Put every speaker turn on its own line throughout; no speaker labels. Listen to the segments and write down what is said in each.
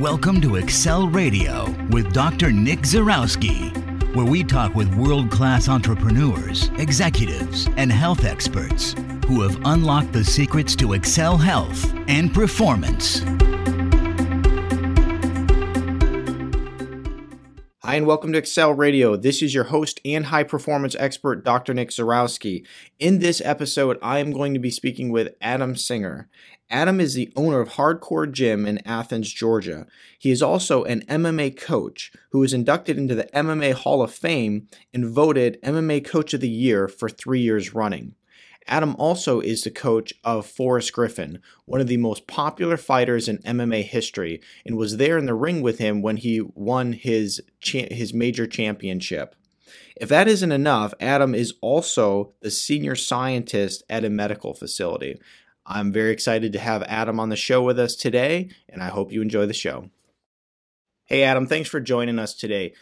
Welcome to Excel Radio with Dr. Nick Zarowski, where we talk with world class entrepreneurs, executives, and health experts who have unlocked the secrets to Excel health and performance.
Hi, and welcome to Excel Radio. This is your host and high performance expert, Dr. Nick Zarowski. In this episode, I am going to be speaking with Adam Singer. Adam is the owner of Hardcore Gym in Athens, Georgia. He is also an MMA coach who was inducted into the MMA Hall of Fame and voted MMA Coach of the Year for three years running. Adam also is the coach of Forrest Griffin, one of the most popular fighters in MMA history, and was there in the ring with him when he won his cha- his major championship. If that isn't enough, Adam is also the senior scientist at a medical facility. I'm very excited to have Adam on the show with us today, and I hope you enjoy the show. Hey, Adam, thanks for joining us today.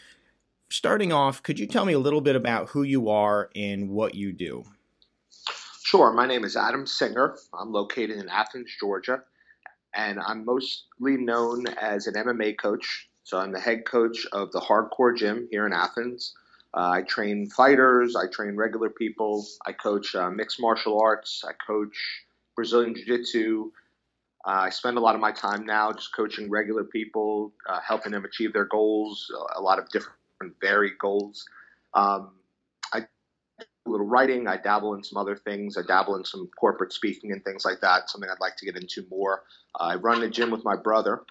Starting off, could you tell me a little bit about who you are and what you do?
Sure. My name is Adam Singer. I'm located in Athens, Georgia, and I'm mostly known as an MMA coach. So I'm the head coach of the Hardcore Gym here in Athens. Uh, I train fighters, I train regular people, I coach uh, mixed martial arts, I coach Brazilian Jiu Jitsu. Uh, I spend a lot of my time now just coaching regular people, uh, helping them achieve their goals, a lot of different varied goals. Um, little writing, I dabble in some other things, I dabble in some corporate speaking and things like that, something I'd like to get into more. Uh, I run the gym with my brother.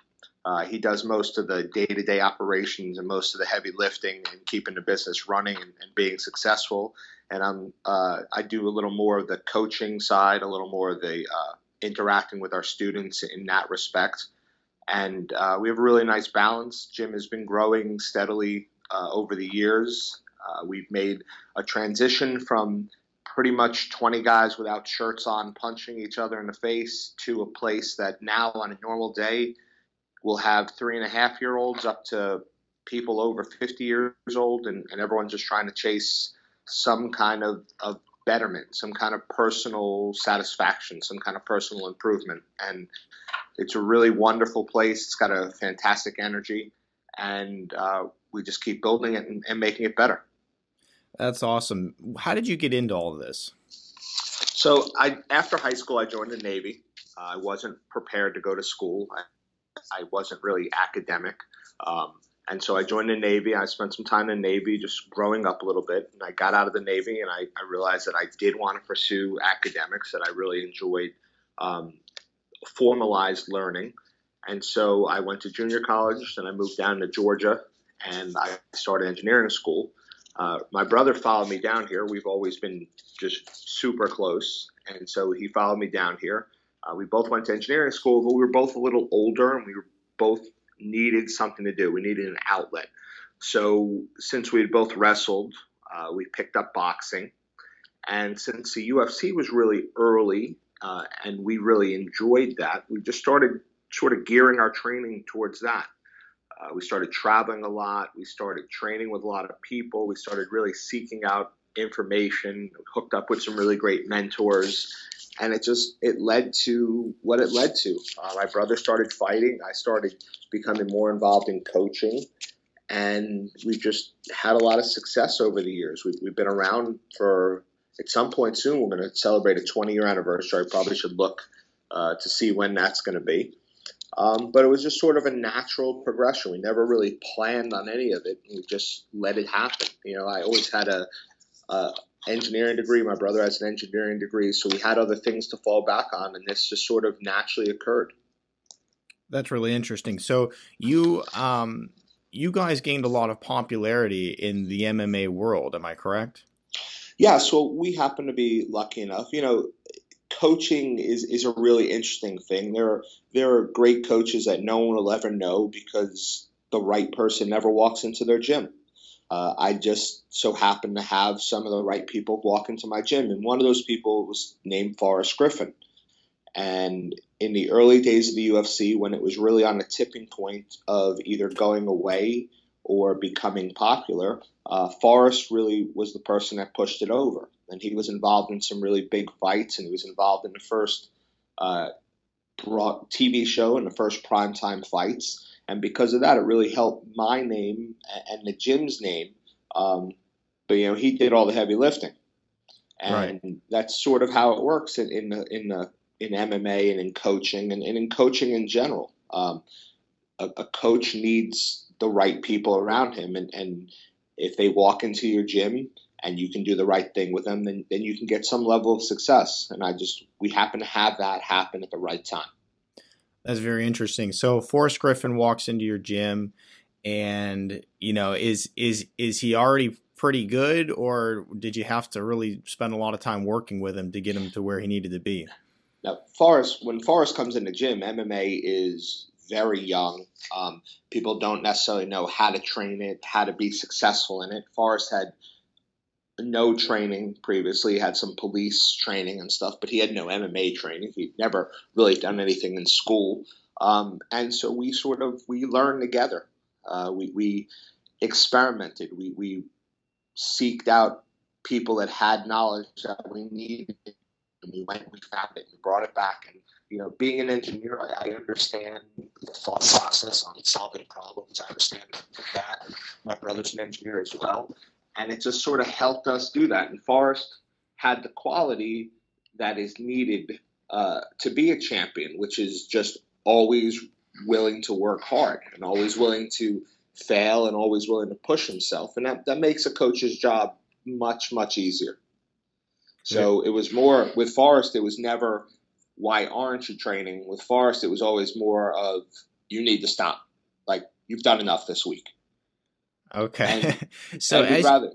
Uh, he does most of the day to day operations and most of the heavy lifting and keeping the business running and, and being successful and I'm uh, I do a little more of the coaching side, a little more of the uh, interacting with our students in that respect. And uh, we have a really nice balance. Gym has been growing steadily uh, over the years. Uh, we've made a transition from pretty much 20 guys without shirts on punching each other in the face to a place that now on a normal day will have three and a half year olds up to people over 50 years old and, and everyone's just trying to chase some kind of, of betterment, some kind of personal satisfaction, some kind of personal improvement. And it's a really wonderful place. It's got a fantastic energy, and uh, we just keep building it and, and, making it better.
That's awesome. How did you get into all of this?
So, I after high school, I joined the Navy. Uh, I wasn't prepared to go to school. I, I wasn't really academic. Um, and so I joined the Navy. I spent some time in the Navy just growing up a little bit. And I got out of the Navy and I, I realized that I did want to pursue academics, that I really enjoyed um, formalized learning. And so I went to junior college, then I moved down to Georgia and I started engineering school. Uh, my brother followed me down here. We've always been just super close. And so he followed me down here. Uh, we both went to engineering school, but we were both a little older and we were both needed something to do. We needed an outlet. So since we had both wrestled, uh, we picked up boxing. And since the UFC was really early uh, and we really enjoyed that, we just started sort of gearing our training towards that. Uh, we started traveling a lot. We started training with a lot of people. We started really seeking out information, hooked up with some really great mentors and it just it led to what it led to. Uh, my brother started fighting. I started becoming more involved in coaching, and we've just had a lot of success over the years. We've, we've been around for at some point soon. We're going to celebrate a 20 year anniversary. I probably should look uh, to see when that's going to be. Um, but it was just sort of a natural progression. We never really planned on any of it. We just let it happen. You know, I always had a, a, engineering degree. My brother has an engineering degree, so we had other things to fall back on, and this just sort of naturally occurred.
That's really interesting. So you um, you guys gained a lot of popularity in the MMA world. Am I correct?
Yeah. So we happen to be lucky enough. You know, coaching is is a really interesting thing. There are there are great coaches that no one will ever know because the right person never walks into their gym. Uh, I just so happened to have some of the right people walk into my gym. And one of those people was named Forrest Griffin. And in the early days of the UFC, when it was really on the tipping point of either going away or becoming popular, uh, Forrest really was the person that pushed it over. And he was involved in some really big fights, and he was involved in the first uh, TV show and the first primetime fights and because of that, it really helped my name and the gym's name. Um, but you know, he did all the heavy lifting, and right. that's sort of how it works in, in the in the in MMA and in coaching and, and in coaching in general. Um, a, a, coach needs the right people around him, and, and if they walk into your gym and you can do the right thing with them, then then you can get some level of success. And I just we happen to have that happen at the right time.
That's very interesting. So Forrest Griffin walks into your gym, and you know is is is he already pretty good, or did you have to really spend a lot of time working with him to get him to where he needed to be?
Now, Forrest, when Forrest comes in the gym, MMA is very young. Um, people don't necessarily know how to train it, how to be successful in it. Forrest had no training previously. He had some police training and stuff, but he had no MMA training. He'd never really done anything in school, um, and so we sort of we learned together. Uh, we, we experimented. We we seeked out people that had knowledge that we needed, and we went, we found it, and brought it back. And you know, being an engineer, I, I understand the thought process on solving problems. I understand that. My brother's an engineer as well, and it just sort of helped us do that. And Forrest had the quality that is needed uh, to be a champion, which is just always willing to work hard and always willing to fail and always willing to push himself. And that, that makes a coach's job much, much easier. So yeah. it was more with Forrest, it was never why aren't you training? With Forrest, it was always more of you need to stop. Like you've done enough this week.
Okay. And, so as, rather,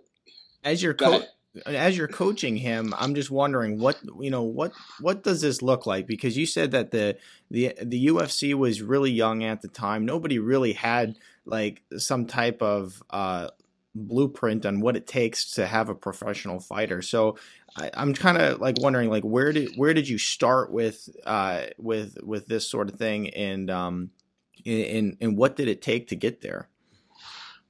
as you're co- as you're coaching him, I'm just wondering what you know what what does this look like? Because you said that the the the UFC was really young at the time. Nobody really had like some type of uh, blueprint on what it takes to have a professional fighter. So I, am kind of like wondering like where did where did you start with uh, with with this sort of thing and um and and what did it take to get there?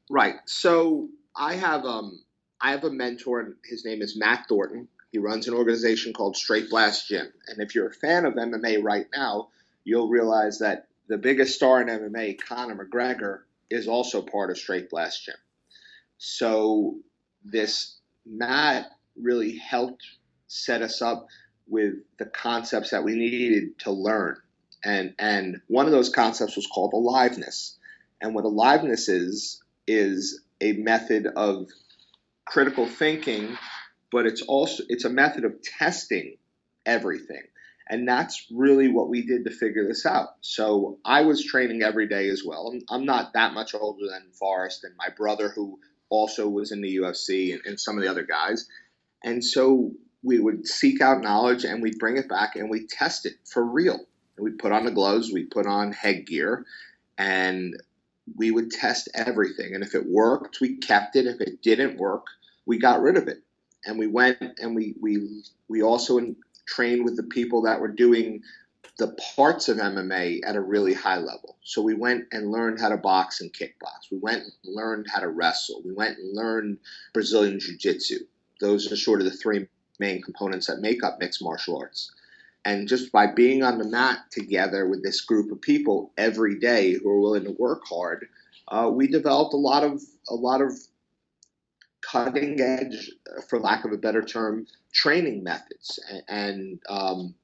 Right. So I have um I have a mentor and his name is Matt Thornton. He runs an organization called Straight Blast Gym. And if you're a fan of MMA right now, you'll realize that the biggest star in MMA, Conor McGregor, is also part of Straight Blast Gym. So this Matt really helped set us up with the concepts that we needed to learn. And and one of those concepts was called aliveness. And what aliveness is is a method of critical thinking, but it's also it's a method of testing everything. And that's really what we did to figure this out. So I was training every day as well. I'm, I'm not that much older than Forrest and my brother, who also was in the UFC, and, and some of the other guys. And so we would seek out knowledge and we'd bring it back and we test it for real. And we put on the gloves, we put on headgear, and we would test everything. And if it worked, we kept it. If it didn't work, we got rid of it. And we went and we we we also trained with the people that were doing the parts of MMA at a really high level. So we went and learned how to box and kickbox. We went and learned how to wrestle. We went and learned Brazilian Jiu Jitsu. Those are sort of the three main components that make up mixed martial arts. And just by being on the mat together with this group of people every day who are willing to work hard, uh, we developed a lot of a lot of cutting edge, for lack of a better term, training methods, and, and um,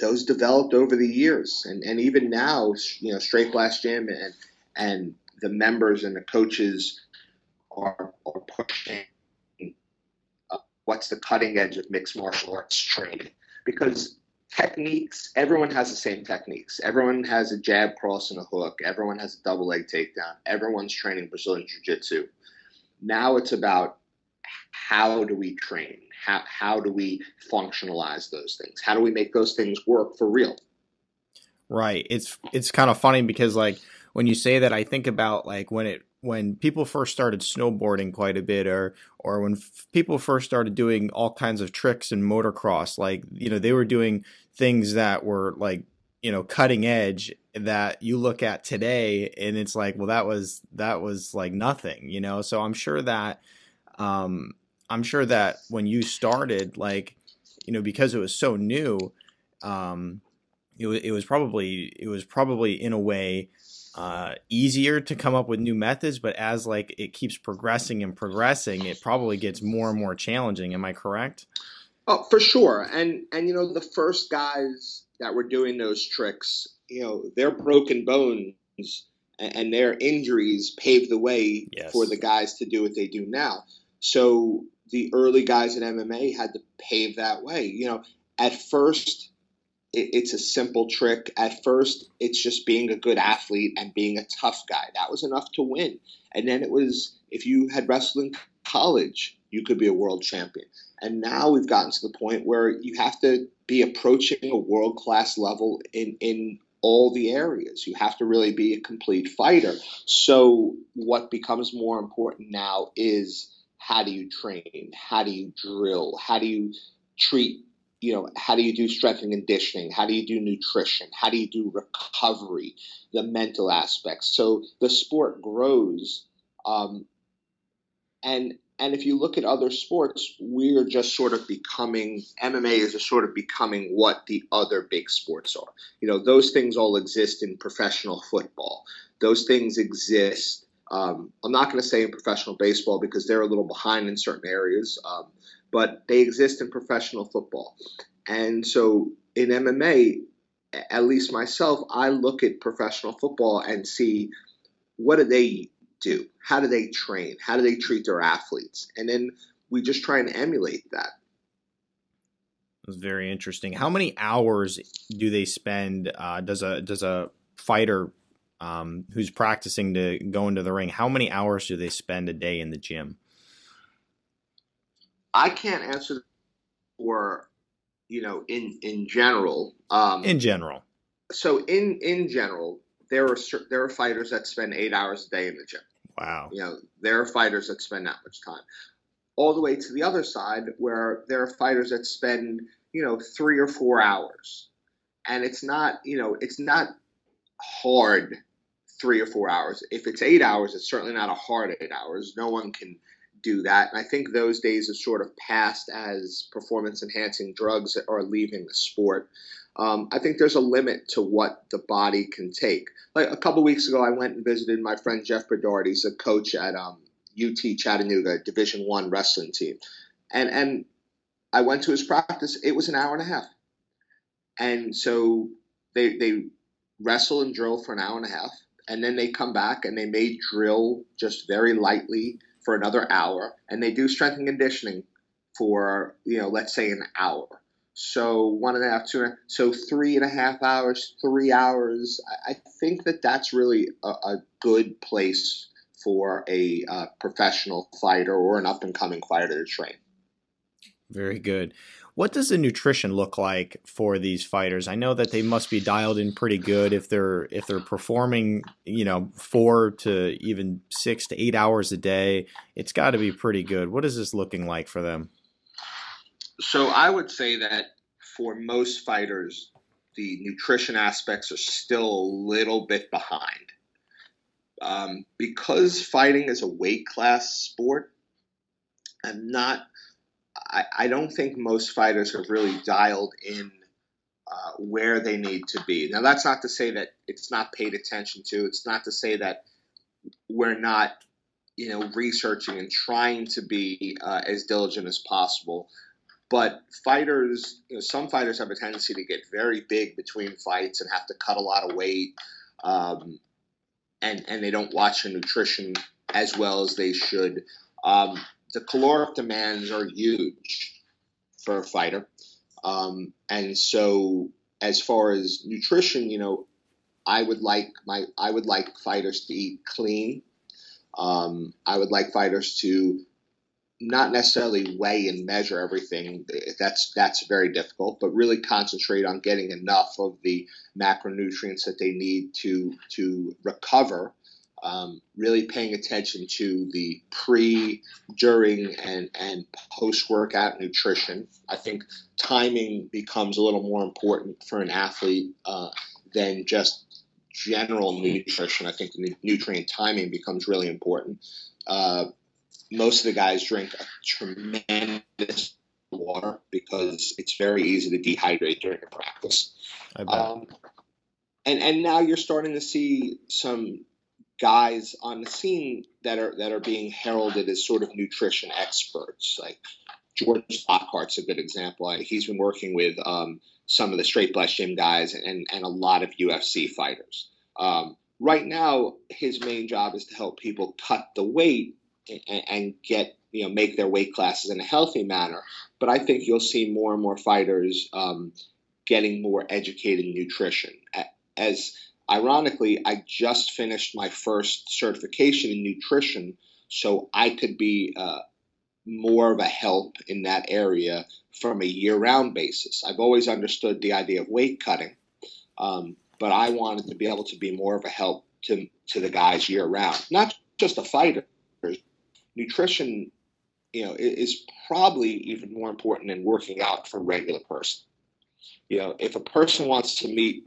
those developed over the years. And, and even now, you know, Straight Blast Gym and and the members and the coaches are, are pushing uh, what's the cutting edge of mixed martial arts training because techniques everyone has the same techniques. Everyone has a jab cross and a hook. Everyone has a double leg takedown. Everyone's training brazilian jiu-jitsu. Now it's about how do we train? How, how do we functionalize those things? How do we make those things work for real?
Right. It's it's kind of funny because like when you say that i think about like when it when people first started snowboarding quite a bit or or when f- people first started doing all kinds of tricks in motocross like you know they were doing things that were like you know cutting edge that you look at today and it's like well that was that was like nothing you know? So i'm sure that um i'm sure that when you started like you know because it was so new um it was, it was probably it was probably in a way uh, easier to come up with new methods, but as like it keeps progressing and progressing, it probably gets more and more challenging. Am I correct?
Oh, for sure. And and you know the first guys that were doing those tricks, you know, their broken bones and, their injuries paved the way yes. for the guys to do what they do now. So the early guys in MMA had to pave that way. You know, at first it, it's a simple trick. At first, it's just being a good athlete and being a tough guy. That was enough to win. And then it was if you had wrestled in college, you could be a world champion. And now we've gotten to the point where you have to be approaching a world class level in, in all the areas. You have to really be a complete fighter. So, what becomes more important now is how do you train? How do you drill? How do you treat you know, how do you do strength and conditioning? How do you do nutrition? How do you do recovery? The mental aspects. So the sport grows, um, and and if you look at other sports, we're just sort of becoming MMA is just sort of becoming what the other big sports are. You know, those things all exist in professional football. Those things exist. Um, I'm not going to say in professional baseball because they're a little behind in certain areas. Um, but they exist in professional football. And so in MMA, at least myself, I look at professional football and see what do they do? How do they train? How do they treat their athletes? And then we just try and emulate that.
That's very interesting. How many hours do they spend? Uh, does a does a fighter um, who's practicing to go into the ring? How many hours do they spend a day in the gym?
I can't answer for you know in in general. Um,
in general.
So in in general, there are there are fighters that spend eight hours a day in the gym.
Wow.
You know, there are fighters that spend that much time. All the way to the other side, where there are fighters that spend you know three or four hours, and it's not you know it's not hard three or four hours. If it's eight hours, it's certainly not a hard eight hours. No one can do that. And I think those days have sort of passed as performance enhancing drugs are leaving the sport. Um, I think there's a limit to what the body can take. Like a couple weeks ago, I went and visited my friend Jeff Bedard. He's a coach at um, UT Chattanooga Division One wrestling team, and and I went to his practice. It was an hour and a half, and so they they wrestle and drill for an hour and a half, and then they come back and they may drill just very lightly for another hour, and they do strength and conditioning for you know let's say an hour. So one and a half, two, so three and a half hours, three hours. I think that that's really a, a good place for a uh, professional fighter or an up and coming fighter to train.
Very good. What does the nutrition look like for these fighters? I know that they must be dialed in pretty good if they're if they're performing, you know, four to even six to eight hours a day. It's got to be pretty good. What is this looking like for them?
So I would say that for most fighters, the nutrition aspects are still a little bit behind. Um, because fighting is a weight class sport, I'm not I, I don't think most fighters have really dialed in uh, where they need to be. Now, that's not to say that it's not paid attention to. It's not to say that we're not, you know, researching and trying to be uh, as diligent as possible. But fighters, you know, some fighters have a tendency to get very big between fights and have to cut a lot of weight, um, and and they don't watch their nutrition as well as they should. Um, the caloric demands are huge for a fighter. Um, and so as far as nutrition, you know, I would like my I would like fighters to eat clean. Um, I would like fighters to not necessarily weigh and measure everything. That's that's very difficult, but really concentrate on getting enough of the macronutrients that they need to to recover um, really paying attention to the pre, during, and, and post workout nutrition. I think timing becomes a little more important for an athlete uh, than just general nutrition. I think the nutrient timing becomes really important. Uh, most of the guys drink a tremendous water because it's very easy to dehydrate during a practice. Um, and and now you're starting to see some guys on the scene that are that are being heralded as sort of nutrition experts. Like George Lockhart's a good example. He's been working with um, some of the Straight Blast Gym guys and and a lot of UFC fighters. Um, right now, his main job is to help people cut the weight and, and get you know make their weight classes in a healthy manner. But I think you'll see more and more fighters um, getting more educated in nutrition. As ironically, I just finished my first certification in nutrition, so I could be uh, more of a help in that area from a year-round basis. I've always understood the idea of weight cutting, um, but I wanted to be able to be more of a help to to the guys year-round, not just the fighters. Nutrition you know, is probably even more important than working out for a regular person. You know, if a person wants to meet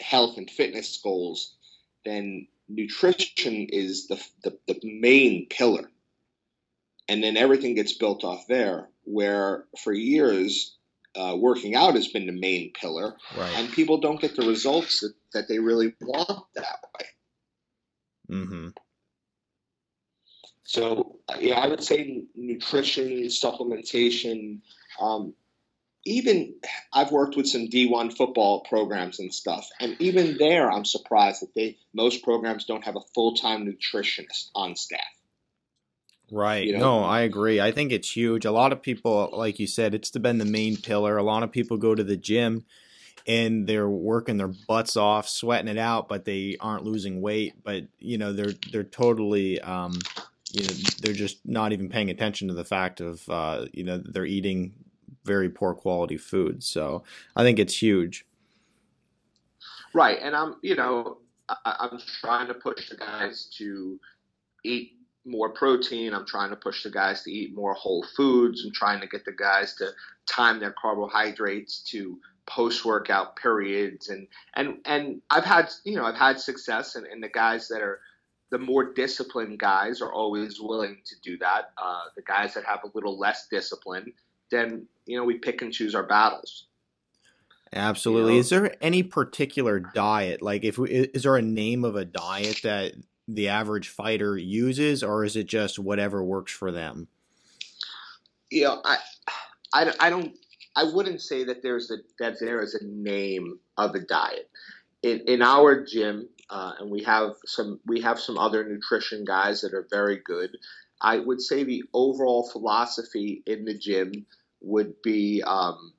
health and fitness goals, then nutrition is the, the, the main pillar. And then everything gets built off there, where for years, uh, working out has been the main pillar, right. and people don't get the results that, that they really want that way.
Mm-hmm.
So yeah, I would say nutrition, supplementation. Um, even I've worked with some D1 football programs and stuff, and even there, I'm surprised that they most programs don't have a full time nutritionist on staff.
Right. You know? No, I agree. I think it's huge. A lot of people, like you said, it's been the main pillar. A lot of people go to the gym and they're working their butts off, sweating it out, but they aren't losing weight. But you know, they're they're totally um, you know they're just not even paying attention to the fact of uh, you know they're eating very poor quality food. So I think it's huge.
Right, and I'm you know I, am trying to push the guys to eat more protein. I'm trying to push the guys to eat more whole foods. I'm trying to get the guys to time their carbohydrates to post workout periods and and and I've had you know I've had success and, and the guys that are the more disciplined guys are always willing to do that. Uh, the guys that have a little less discipline, then you know we pick and choose our battles.
Absolutely. You know? Is there any particular diet? Like, if we, is there a name of a diet that the average fighter uses, or is it just whatever works for them?
You know, I, I, I don't, I wouldn't say that there's a that there is a name of a diet. In in our gym, uh, and we have some we have some other nutrition guys that are very good. I would say the overall philosophy in the gym would be, um,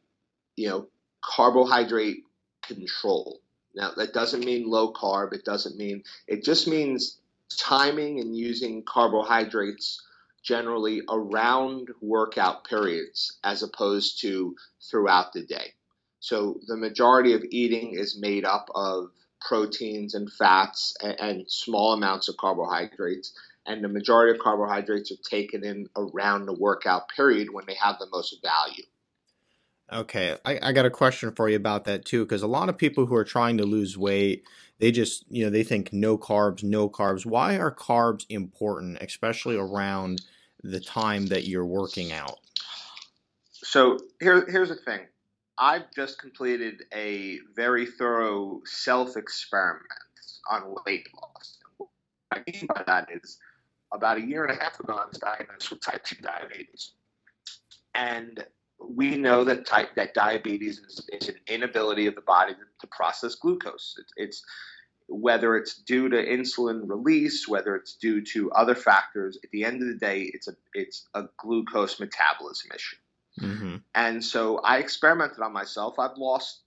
you know, carbohydrate control. Now that doesn't mean low carb. It doesn't mean it just means timing and using carbohydrates generally around workout periods as opposed to throughout the day. So the majority of eating is made up of proteins and fats and, and small amounts of carbohydrates. And the majority of carbohydrates are taken in around the workout period when they have the most value.
Okay, I, I, got a question for you about that too, because a lot of people who are trying to lose weight, they just, you know, they think no carbs, no carbs. Why are carbs important, especially around the time that you're working out?
So here, here's the thing I've just completed a very thorough self experiment on weight loss. What I mean by that is about a year and a half ago, I was diagnosed with type 2 diabetes. And we know that type that diabetes is, is an inability of the body to, to process glucose. It, it's whether it's due to insulin release, whether it's due to other factors. At the end of the day, it's a it's a glucose metabolism issue. Mm-hmm. And so I experimented on myself. I've lost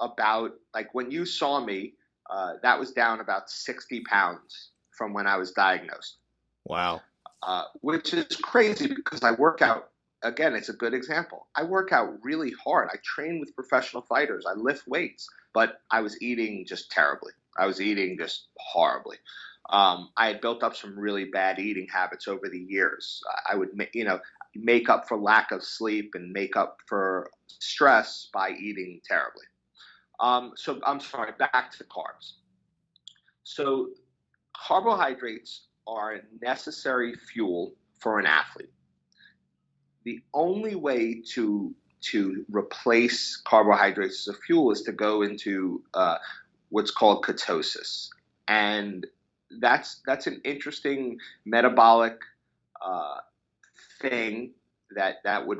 about, like when you saw me, uh, that was down about 60 pounds from when I was diagnosed.
Wow.
Uh, which is crazy because I work out. Again, it's a good example. I work out really hard. I train with professional fighters. I lift weights, but I was eating just terribly. I was eating just horribly. Um, I had built up some really bad eating habits over the years. I would, you know, make up for lack of sleep and make up for stress by eating terribly. Um, so I'm sorry, back to carbs. So carbohydrates are necessary fuel for an athlete. the only way to to replace carbohydrates as a fuel is to go into uh, what's called ketosis, and that's that's an interesting metabolic uh, thing that that would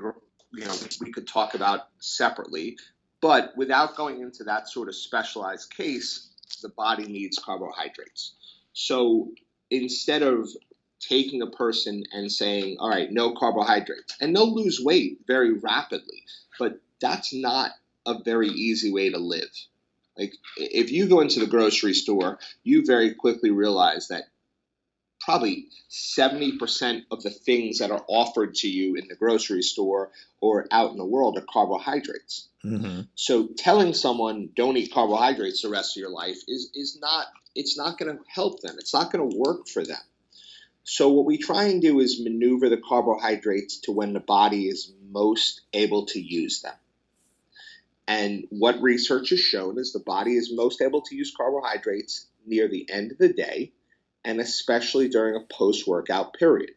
you know we could talk about separately, but without going into that sort of specialized case, the body needs carbohydrates. So instead of taking a person and saying, all right, no carbohydrates, and they'll lose weight very rapidly, but that's not a very easy way to live. Like if you go into the grocery store, you very quickly realize that probably 70% of the things that are offered to you in the grocery store or out in the world are carbohydrates. Mm-hmm. So telling someone don't eat carbohydrates the rest of your life is is not it's not going to help them. It's not going to work for them. So what we try and do is maneuver the carbohydrates to when the body is most able to use them. And what research has shown is the body is most able to use carbohydrates near the end of the day and especially during a post workout period.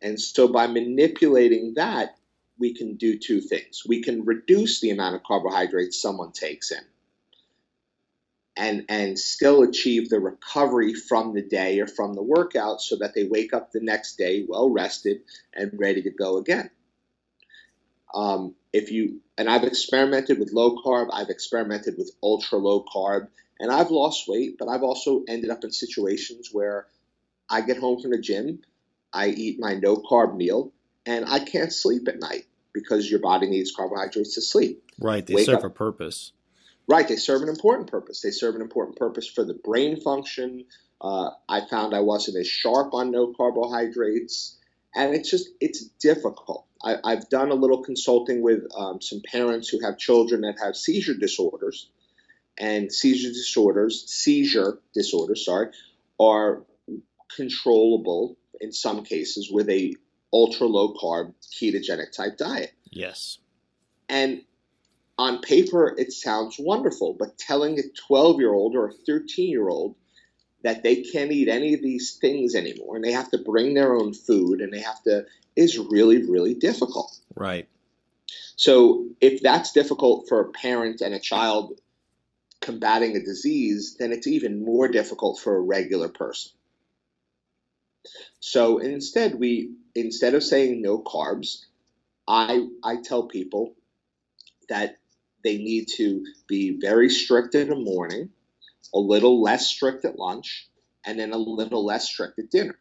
And so by manipulating that, we can do two things. We can reduce the amount of carbohydrates someone takes in and and still achieve the recovery from the day or from the workout so that they wake up the next day well rested and ready to go again. Um, if you and I've experimented with low carb, I've experimented with ultra low carb, and I've lost weight, but I've also ended up in situations where I get home from the gym, I eat my no carb meal, and I can't sleep at night because your body needs carbohydrates to sleep.
Right, they Wake serve up. a purpose.
Right, they serve an important purpose. They serve an important purpose for the brain function. Uh, I found I wasn't as sharp on no carbohydrates, and it's just it's difficult. I, have done a little consulting with um, some parents who have children that have seizure disorders, and seizure disorders, seizure disorders, sorry, are controllable in some cases with a ultra low carb ketogenic type diet.
Yes.
And on paper it sounds wonderful, but telling a 12 year old or a 13 year old that they can't eat any of these things anymore and they have to bring their own food and they have to is really really difficult.
Right.
So if that's difficult for a parent and a child combating a disease, then it's even more difficult for a regular person. So instead, we instead of saying no carbs, I I tell people that they need to be very strict in the morning, a little less strict at lunch, and then a little less strict at dinner.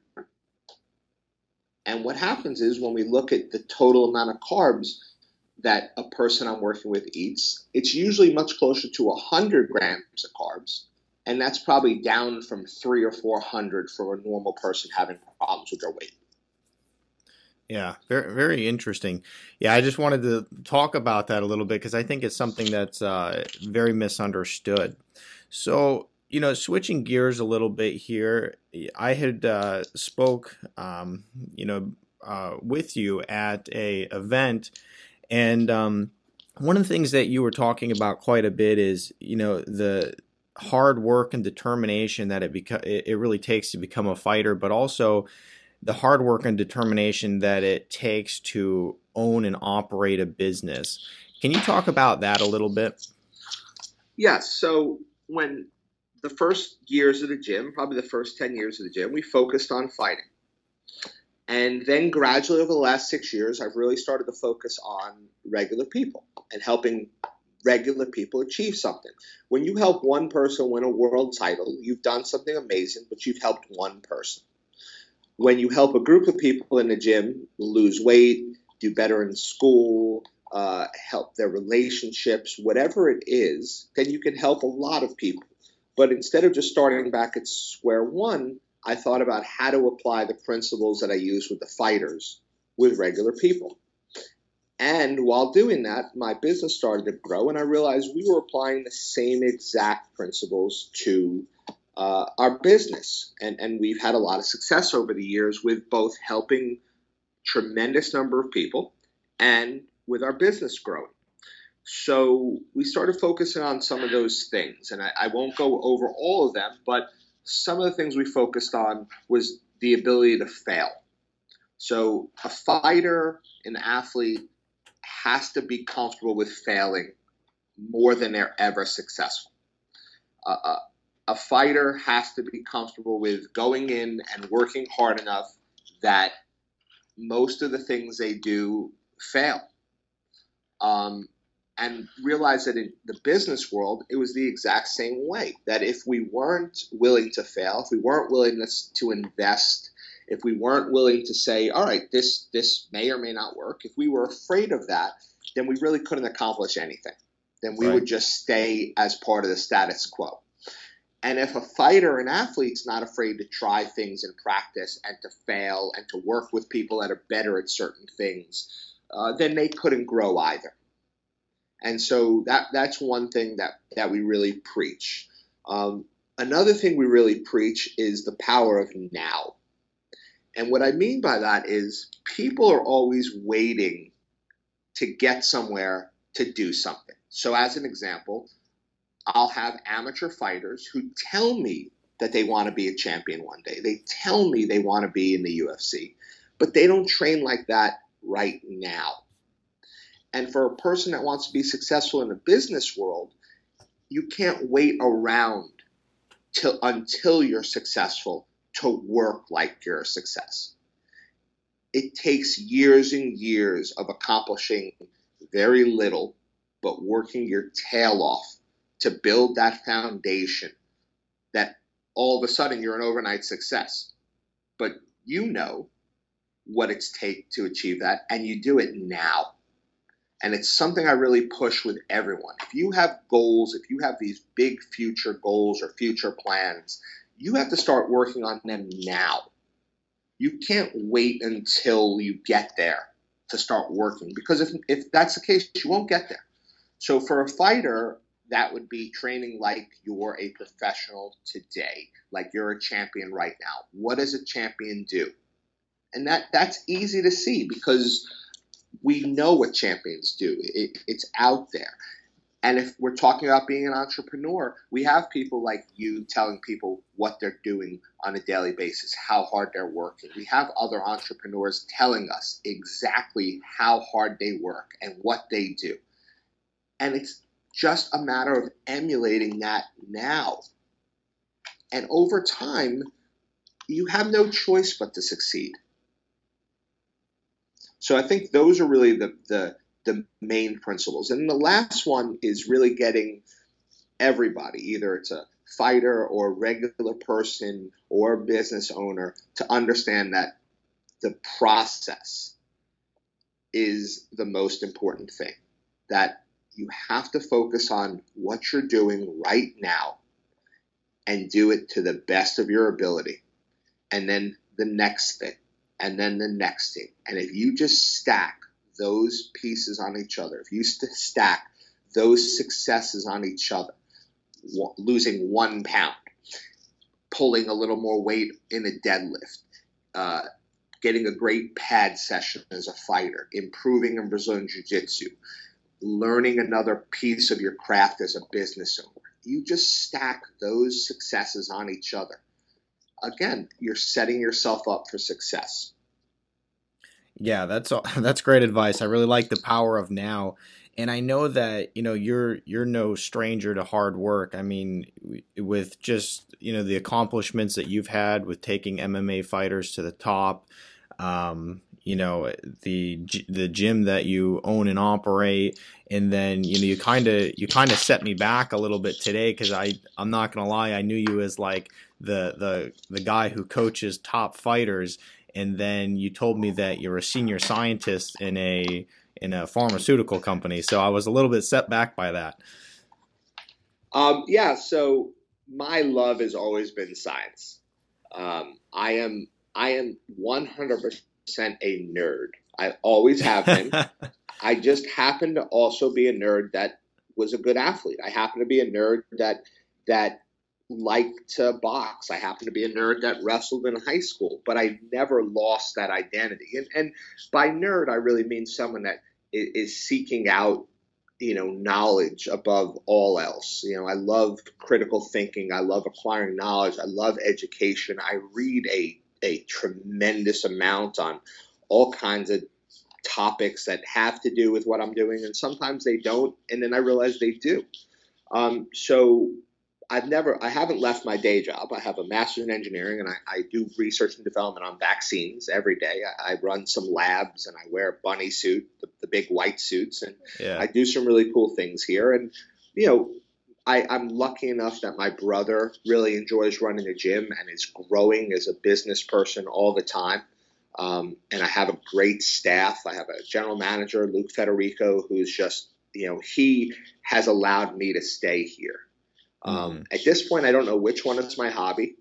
And what happens is when we look at the total amount of carbs, that a person I'm working with eats, it's usually much closer to 100 grams of carbs. And that's probably down from three or 400 for a normal person having problems with their weight.
Yeah, very very interesting. Yeah, I just wanted to talk about that a little bit because I think it's something that's uh, very misunderstood. So, you know, switching gears a little bit here, I had uh, spoke, um, you know, uh, with you at a event and um, one of the things that you were talking about quite a bit is, you know, the hard work and determination that it beca- it really takes to become a fighter, but also the hard work and determination that it takes to own and operate a business. Can you talk about that a little bit?
Yes. So when the first years of the gym, probably the first 10 years of the gym, we focused on fighting. And then gradually over the last six years, I've really started to focus on regular people and helping regular people achieve something. When you help one person win a world title, you've done something amazing, but you've helped one person. When you help a group of people in the gym lose weight, do better in school, uh, help their relationships, whatever it is, then you can help a lot of people. But instead of just starting back at square one, I thought about how to apply the principles that I use with the fighters with regular people. And while doing that, my business started to grow, and I realized we were applying the same exact principles to uh, our business. And, and we've had a lot of success over the years with both helping tremendous number of people and with our business growing. So we started focusing on some of those things, and I, I won't go over all of them, but some of the things we focused on was the ability to fail. So a fighter, an athlete, has to be comfortable with failing more than they're ever successful. Uh, a fighter has to be comfortable with going in and working hard enough that most of the things they do fail. Um, and realize that in the business world, it was the exact same way. That if we weren't willing to fail, if we weren't willing to invest, if we weren't willing to say, all right, this this may or may not work, if we were afraid of that, then we really couldn't accomplish anything. Then we right. would just stay as part of the status quo. And if a fighter, an athlete's not afraid to try things in practice and to fail and to work with people that are better at certain things, uh, then they couldn't grow either. And so that that's one thing that that we really preach. Um, another thing we really preach is the power of now. And what I mean by that is people are always waiting to get somewhere to do something. So, as an example, I'll have amateur fighters who tell me that they want to be a champion one day. They tell me they want to be in the UFC, but they don't train like that right now. And for a person that wants to be successful in the business world, you can't wait around till until you're successful to work like you're a success. It takes years and years of accomplishing very little, but working your tail off to build that foundation that all of a sudden you're an overnight success. But you know what it's take to achieve that, and you do it now. And it's something I really push with everyone. If you have goals, if you have these big future goals or future plans, you have to start working on them now. You can't wait until you get there to start working because if, if that's the case, you won't get there. So for a fighter, that would be training like you're a professional today, like you're a champion right now. What does a champion do? And that that's easy to see because we know what champions do. It, it's out there. And if we're talking about being an entrepreneur, we have people like you telling people what they're doing on a daily basis, how hard they're working. We have other entrepreneurs telling us exactly how hard they work and what they do. And it's just a matter of emulating that now. And over time, you have no choice but to succeed. So I think those are really the, the, the main principles. And the last one is really getting everybody, either it's a fighter or a regular person or a business owner, to understand that the process is the most important thing. That you have to focus on what you're doing right now and do it to the best of your ability. And then the next thing, and then the next thing. And if you just stack those pieces on each other, if you stack those successes on each other, losing one pound, pulling a little more weight in a deadlift, uh, getting a great pad session as a fighter, improving in Brazilian Jiu Jitsu, learning another piece of your craft as a business owner. You just stack those successes on each other. Again, you're setting yourself up for success.
Yeah, that's that's great advice. I really like the power of now. And I know that, you know, you're you're no stranger to hard work. I mean, with just, you know, the accomplishments that you've had with taking MMA fighters to the top, um, you know the the gym that you own and operate. And then you know you kind of you kind of set me back a little bit today because i i'm not gonna lie i knew you as like the the the guy who coaches top fighters. And then you told me that you're a senior scientist in a in a pharmaceutical company. So i was a little bit set back by that.
Um, yeah so my love has always been science. Um, i am i am 100% a nerd. I always have been. I just happen to also be a nerd that was a good athlete. I happen to be a nerd that that liked to box. I happen to be a nerd that wrestled in high school, but I never lost that identity. And, and by nerd, I really mean someone that is seeking out, you know, knowledge above all else. You know, I love critical thinking. I love acquiring knowledge. I love education. I read a a tremendous amount on all kinds of topics that have to do with what I'm doing, and sometimes they don't, and then I realize they do. Um, so I've never, I haven't left my day job. I have a master's in engineering, and I, I do research and development on vaccines every day. I, I, run some labs, and I wear a bunny suit, the, the big white suits, and yeah. I do some really cool things here. And you know, I, I'm lucky enough that my brother really enjoys running a gym and is growing as a business person all the time. Um, and I have a great staff. I have a general manager, Luke Federico, who's just, you know, he has allowed me to stay here. Um, mm. At this point, I don't know which one is my hobby.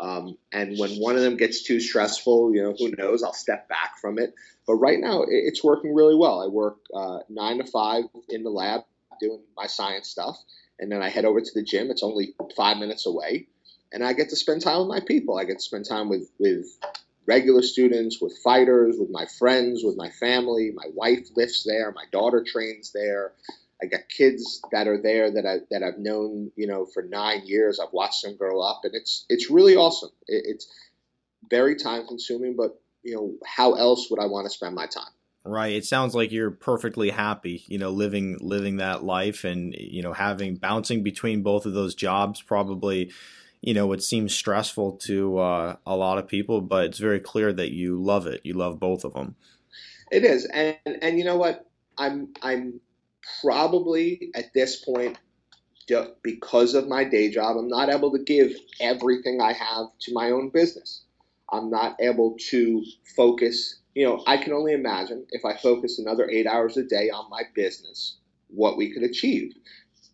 Um, and when one of them gets too stressful, you know, who knows? I'll step back from it. But right now, it's working really well. I work uh, nine to five in the lab doing my science stuff, and then I head over to the gym. It's only five minutes away, and I get to spend time with my people. I get to spend time with with regular students, with fighters, with my friends, with my family. My wife lifts there. My daughter trains there. I got kids that are there that I that I've known, you know, for nine years. I've watched them grow up, and it's it's really awesome. It, it's very time consuming, but you know, how else would I want to spend my time?
Right. It sounds like you're perfectly happy, you know, living living that life, and you know, having bouncing between both of those jobs probably you know, it seems stressful to uh, a lot of people, but it's very clear that you love it. You love both of them.
It is, and and you know what? I'm I'm probably at this point because of my day job, I'm not able to give everything I have to my own business. I'm not able to focus. You know, I can only imagine if I focus another eight hours a day on my business, what we could achieve.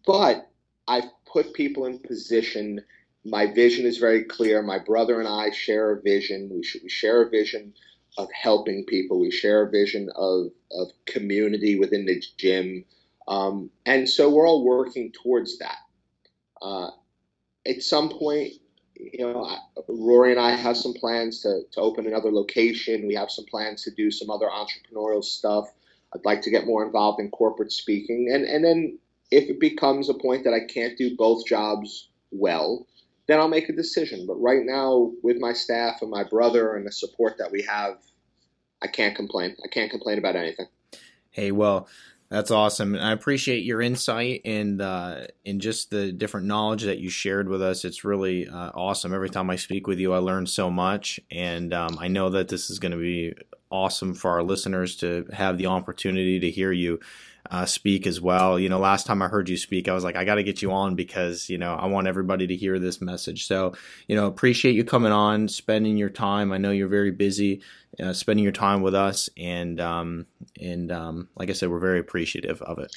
But I've put people in position my vision is very clear. My brother and I share a vision. We, we share a vision of helping people. We share a vision of, of community within the gym. Um, and so we're all working towards that. Uh, at some point, you know, Rory and I have some plans to, to open another location. We have some plans to do some other entrepreneurial stuff. I'd like to get more involved in corporate speaking. And, and then if it becomes a point that I can't do both jobs well, then I'll make a decision. But right now, with my staff and my brother and the support that we have, I can't complain. I can't complain about anything.
Hey, well, that's awesome. And I appreciate your insight and uh, and just the different knowledge that you shared with us. It's really uh, awesome. Every time I speak with you, I learn so much, and um, I know that this is going to be awesome for our listeners to have the opportunity to hear you uh, speak as well. You know, last time I heard you speak, I was like, I got to get you on because, you know, I want everybody to hear this message. So, you know, appreciate you coming on, spending your time. I know you're very busy, uh, spending your time with us. And, um, and, um, like I said, we're very appreciative of it.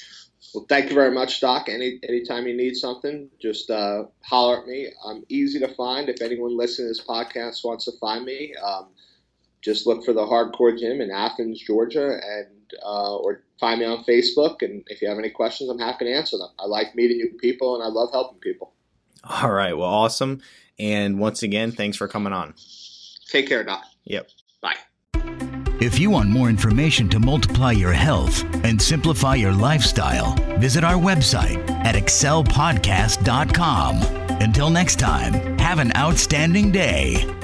Well, thank you very much, Doc. Any anytime you need something, just uh, holler at me. I'm easy to find. If anyone listening to this podcast wants to find me, um, just look for the Hardcore Gym in Athens, Georgia, and uh, or find me on Facebook. And if you have any questions, I'm happy to answer them. I like meeting new people and I love helping people.
All right. Well, awesome. And once again, thanks for coming on.
Take care, Doc.
Yep.
Bye.
If you want more information to multiply your health and simplify your lifestyle, visit our website at excelpodcast.com. Until next time, have an outstanding day.